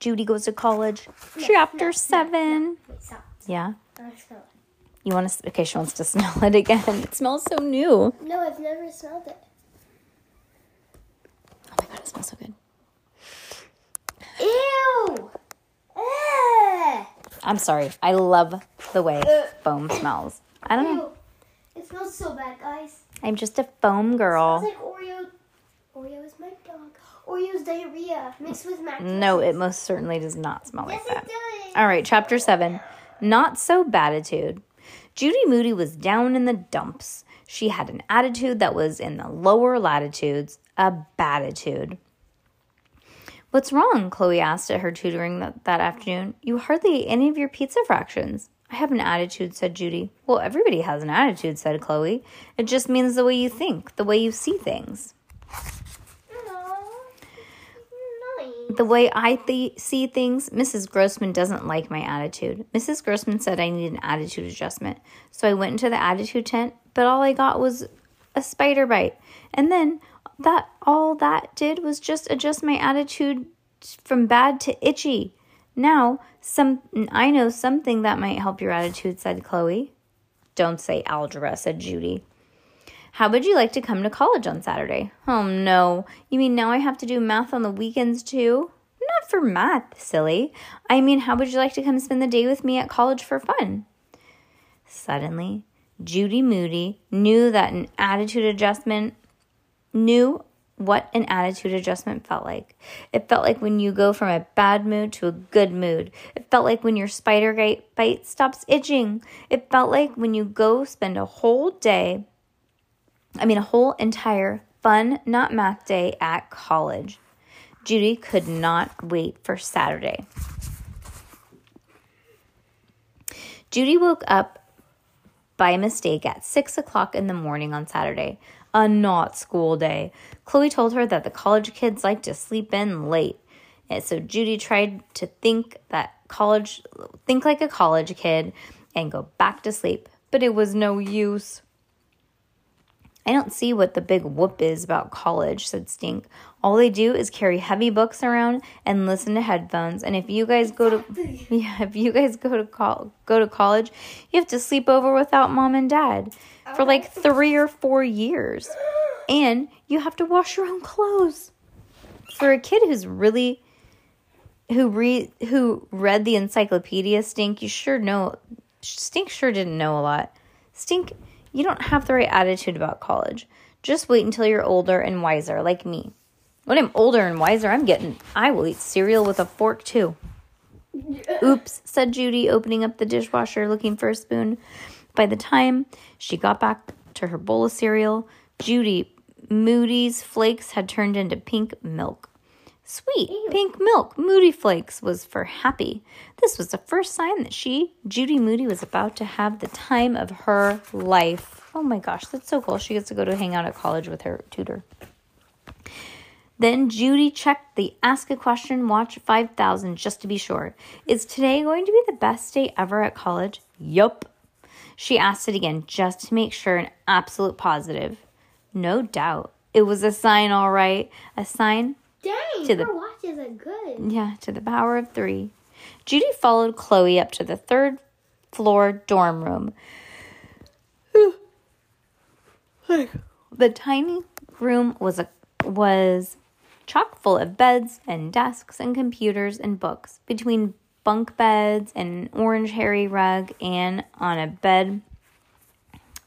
Judy goes to college. Chapter 7. Wait, stop. Yeah. You want to? Okay, she wants to smell it again. It smells so new. No, I've never smelled it. Oh my god, it smells so good. Ew! I'm sorry. I love the way foam smells. I don't know. It smells so bad, guys. I'm just a foam girl. like Oreo. Oreo is my dog. Oreo's diarrhea mixed with mac. No, it most certainly does not smell like that. it does. All right, chapter seven. Not so batitude. Judy Moody was down in the dumps. She had an attitude that was in the lower latitudes, a batitude. What's wrong? Chloe asked at her tutoring that, that afternoon. You hardly ate any of your pizza fractions. I have an attitude, said Judy. Well, everybody has an attitude, said Chloe. It just means the way you think, the way you see things. The way I th- see things, Mrs. Grossman doesn't like my attitude. Mrs. Grossman said I need an attitude adjustment. So I went into the attitude tent, but all I got was a spider bite. And then that all that did was just adjust my attitude from bad to itchy. Now, some I know something that might help your attitude, said Chloe. Don't say algebra, said Judy. How would you like to come to college on Saturday? Oh no. You mean now I have to do math on the weekends too? Not for math, silly. I mean, how would you like to come spend the day with me at college for fun? Suddenly, Judy Moody knew that an attitude adjustment knew what an attitude adjustment felt like. It felt like when you go from a bad mood to a good mood. It felt like when your spider bite stops itching. It felt like when you go spend a whole day I mean, a whole entire fun, not math day at college. Judy could not wait for Saturday. Judy woke up by mistake at six o'clock in the morning on Saturday, a not school day. Chloe told her that the college kids like to sleep in late. And so Judy tried to think that college, think like a college kid and go back to sleep, but it was no use. I don't see what the big whoop is about college, said Stink. All they do is carry heavy books around and listen to headphones. And if you guys go to yeah, if you guys go to col- go to college, you have to sleep over without mom and dad for like 3 or 4 years. And you have to wash your own clothes. For a kid who's really who read who read the encyclopedia, Stink, you sure know Stink sure didn't know a lot. Stink, you don't have the right attitude about college. Just wait until you're older and wiser, like me. When I'm older and wiser, I'm getting, I will eat cereal with a fork too. Oops, said Judy, opening up the dishwasher looking for a spoon. By the time she got back to her bowl of cereal, Judy Moody's flakes had turned into pink milk. Sweet pink milk, Moody Flakes was for happy. This was the first sign that she, Judy Moody, was about to have the time of her life. Oh my gosh, that's so cool. She gets to go to hang out at college with her tutor. Then Judy checked the Ask a Question Watch 5000 just to be sure. Is today going to be the best day ever at college? Yup. She asked it again just to make sure an absolute positive. No doubt. It was a sign, all right. A sign Dang, To the- her watches are good. yeah, to the power of three. Judy followed Chloe up to the third floor dorm room. the tiny room was a was chock full of beds and desks and computers and books. Between bunk beds and an orange hairy rug and on a bed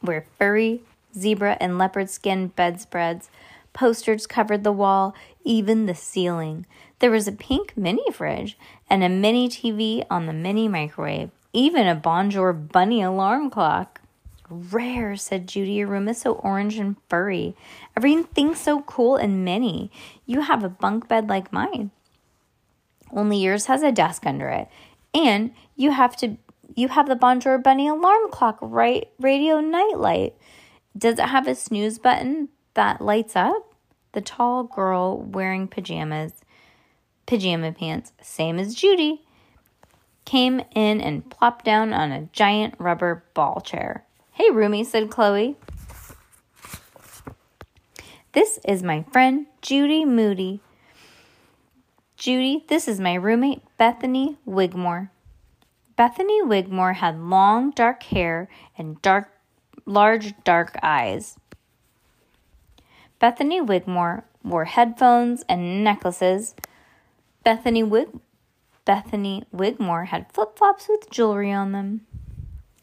where furry, zebra, and leopard skin bedspreads. Posters covered the wall, even the ceiling. There was a pink mini fridge and a mini TV on the mini microwave, even a Bonjour bunny alarm clock. Rare, said Judy. Your room is so orange and furry. Everything's so cool and mini. You have a bunk bed like mine. Only yours has a desk under it. And you have to you have the Bonjour Bunny alarm clock right radio nightlight. Does it have a snooze button that lights up? The tall girl wearing pajamas, pajama pants, same as Judy, came in and plopped down on a giant rubber ball chair. Hey, Roomie, said Chloe. This is my friend Judy Moody. Judy, this is my roommate Bethany Wigmore. Bethany Wigmore had long dark hair and dark large dark eyes. Bethany Wigmore wore headphones and necklaces. Bethany Wig Bethany Wigmore had flip-flops with jewelry on them.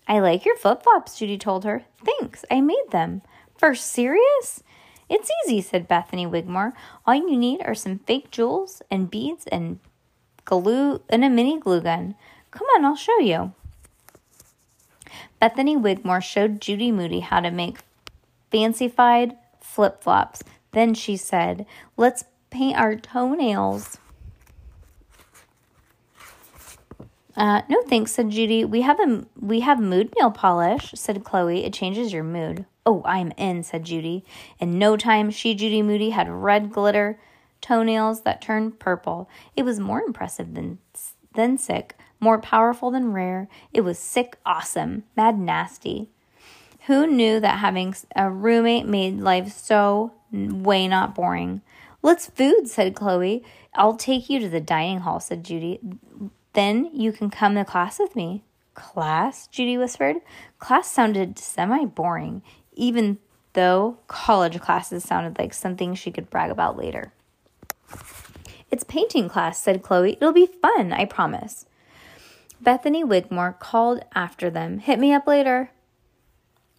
I like your flip-flops, Judy told her. Thanks, I made them. For serious? It's easy, said Bethany Wigmore. All you need are some fake jewels and beads and glue and a mini glue gun. Come on, I'll show you. Bethany Wigmore showed Judy Moody how to make fancified flip flops. Then she said, Let's paint our toenails. Uh, no thanks, said Judy. We have a we have mood nail polish, said Chloe. It changes your mood. Oh, I'm in, said Judy. In no time, she, Judy Moody, had red glitter toenails that turned purple. It was more impressive than, than sick, more powerful than rare. It was sick awesome, mad nasty. Who knew that having a roommate made life so way not boring? Let's food, said Chloe. I'll take you to the dining hall, said Judy. Then you can come to class with me. Class? Judy whispered. Class sounded semi boring even though college classes sounded like something she could brag about later. It's painting class, said Chloe. It'll be fun, I promise. Bethany Wigmore called after them. Hit me up later.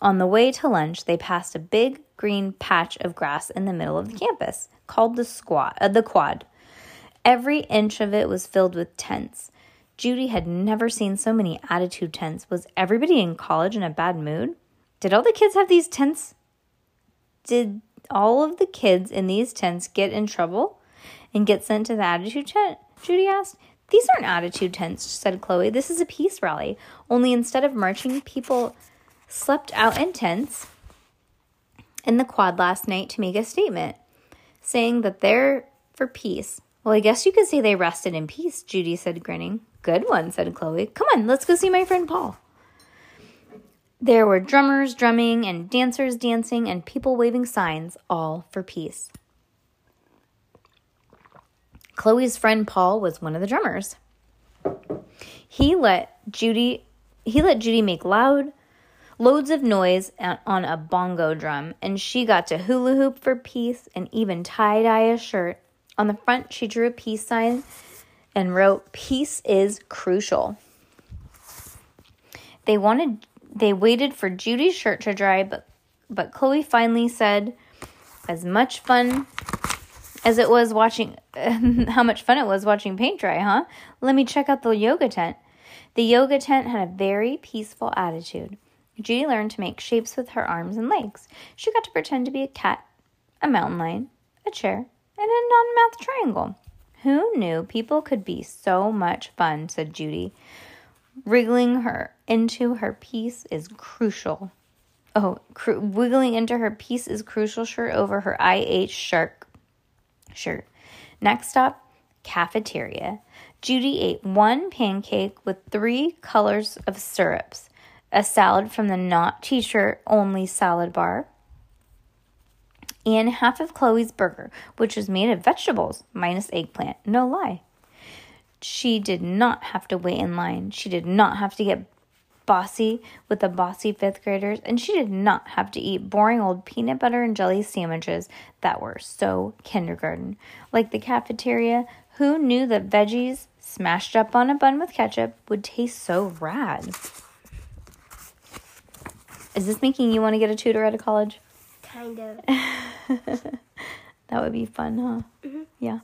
On the way to lunch, they passed a big green patch of grass in the middle of the campus, called the squad, uh, the quad. Every inch of it was filled with tents. Judy had never seen so many attitude tents. Was everybody in college in a bad mood? Did all the kids have these tents? Did all of the kids in these tents get in trouble and get sent to the attitude tent? Judy asked. These aren't attitude tents, said Chloe. This is a peace rally. Only instead of marching, people slept out in tents in the quad last night to make a statement, saying that they're for peace. Well, I guess you could say they rested in peace, Judy said, grinning. Good one, said Chloe. Come on, let's go see my friend Paul. There were drummers drumming and dancers dancing and people waving signs, all for peace. Chloe's friend Paul was one of the drummers. He let Judy he let Judy make loud loads of noise on a bongo drum and she got to hula hoop for peace and even tie-dye a shirt. On the front she drew a peace sign and wrote peace is crucial. They wanted they waited for Judy's shirt to dry, but but Chloe finally said, "As much fun as it was watching, how much fun it was watching paint dry, huh? Let me check out the yoga tent." The yoga tent had a very peaceful attitude. Judy learned to make shapes with her arms and legs. She got to pretend to be a cat, a mountain lion, a chair, and a non-mouth triangle. Who knew people could be so much fun? said Judy. Wriggling her into her piece is crucial. Oh, cr- wiggling into her piece is crucial shirt over her IH shark shirt. Next stop, cafeteria. Judy ate one pancake with three colors of syrups, a salad from the not teacher only salad bar, and half of Chloe's burger, which was made of vegetables minus eggplant. No lie. She did not have to wait in line. She did not have to get bossy with the bossy fifth graders, and she did not have to eat boring old peanut butter and jelly sandwiches that were so kindergarten. Like the cafeteria, who knew that veggies smashed up on a bun with ketchup would taste so rad? Is this making you want to get a tutor out of college? Kind of. that would be fun, huh? Mm-hmm. Yeah.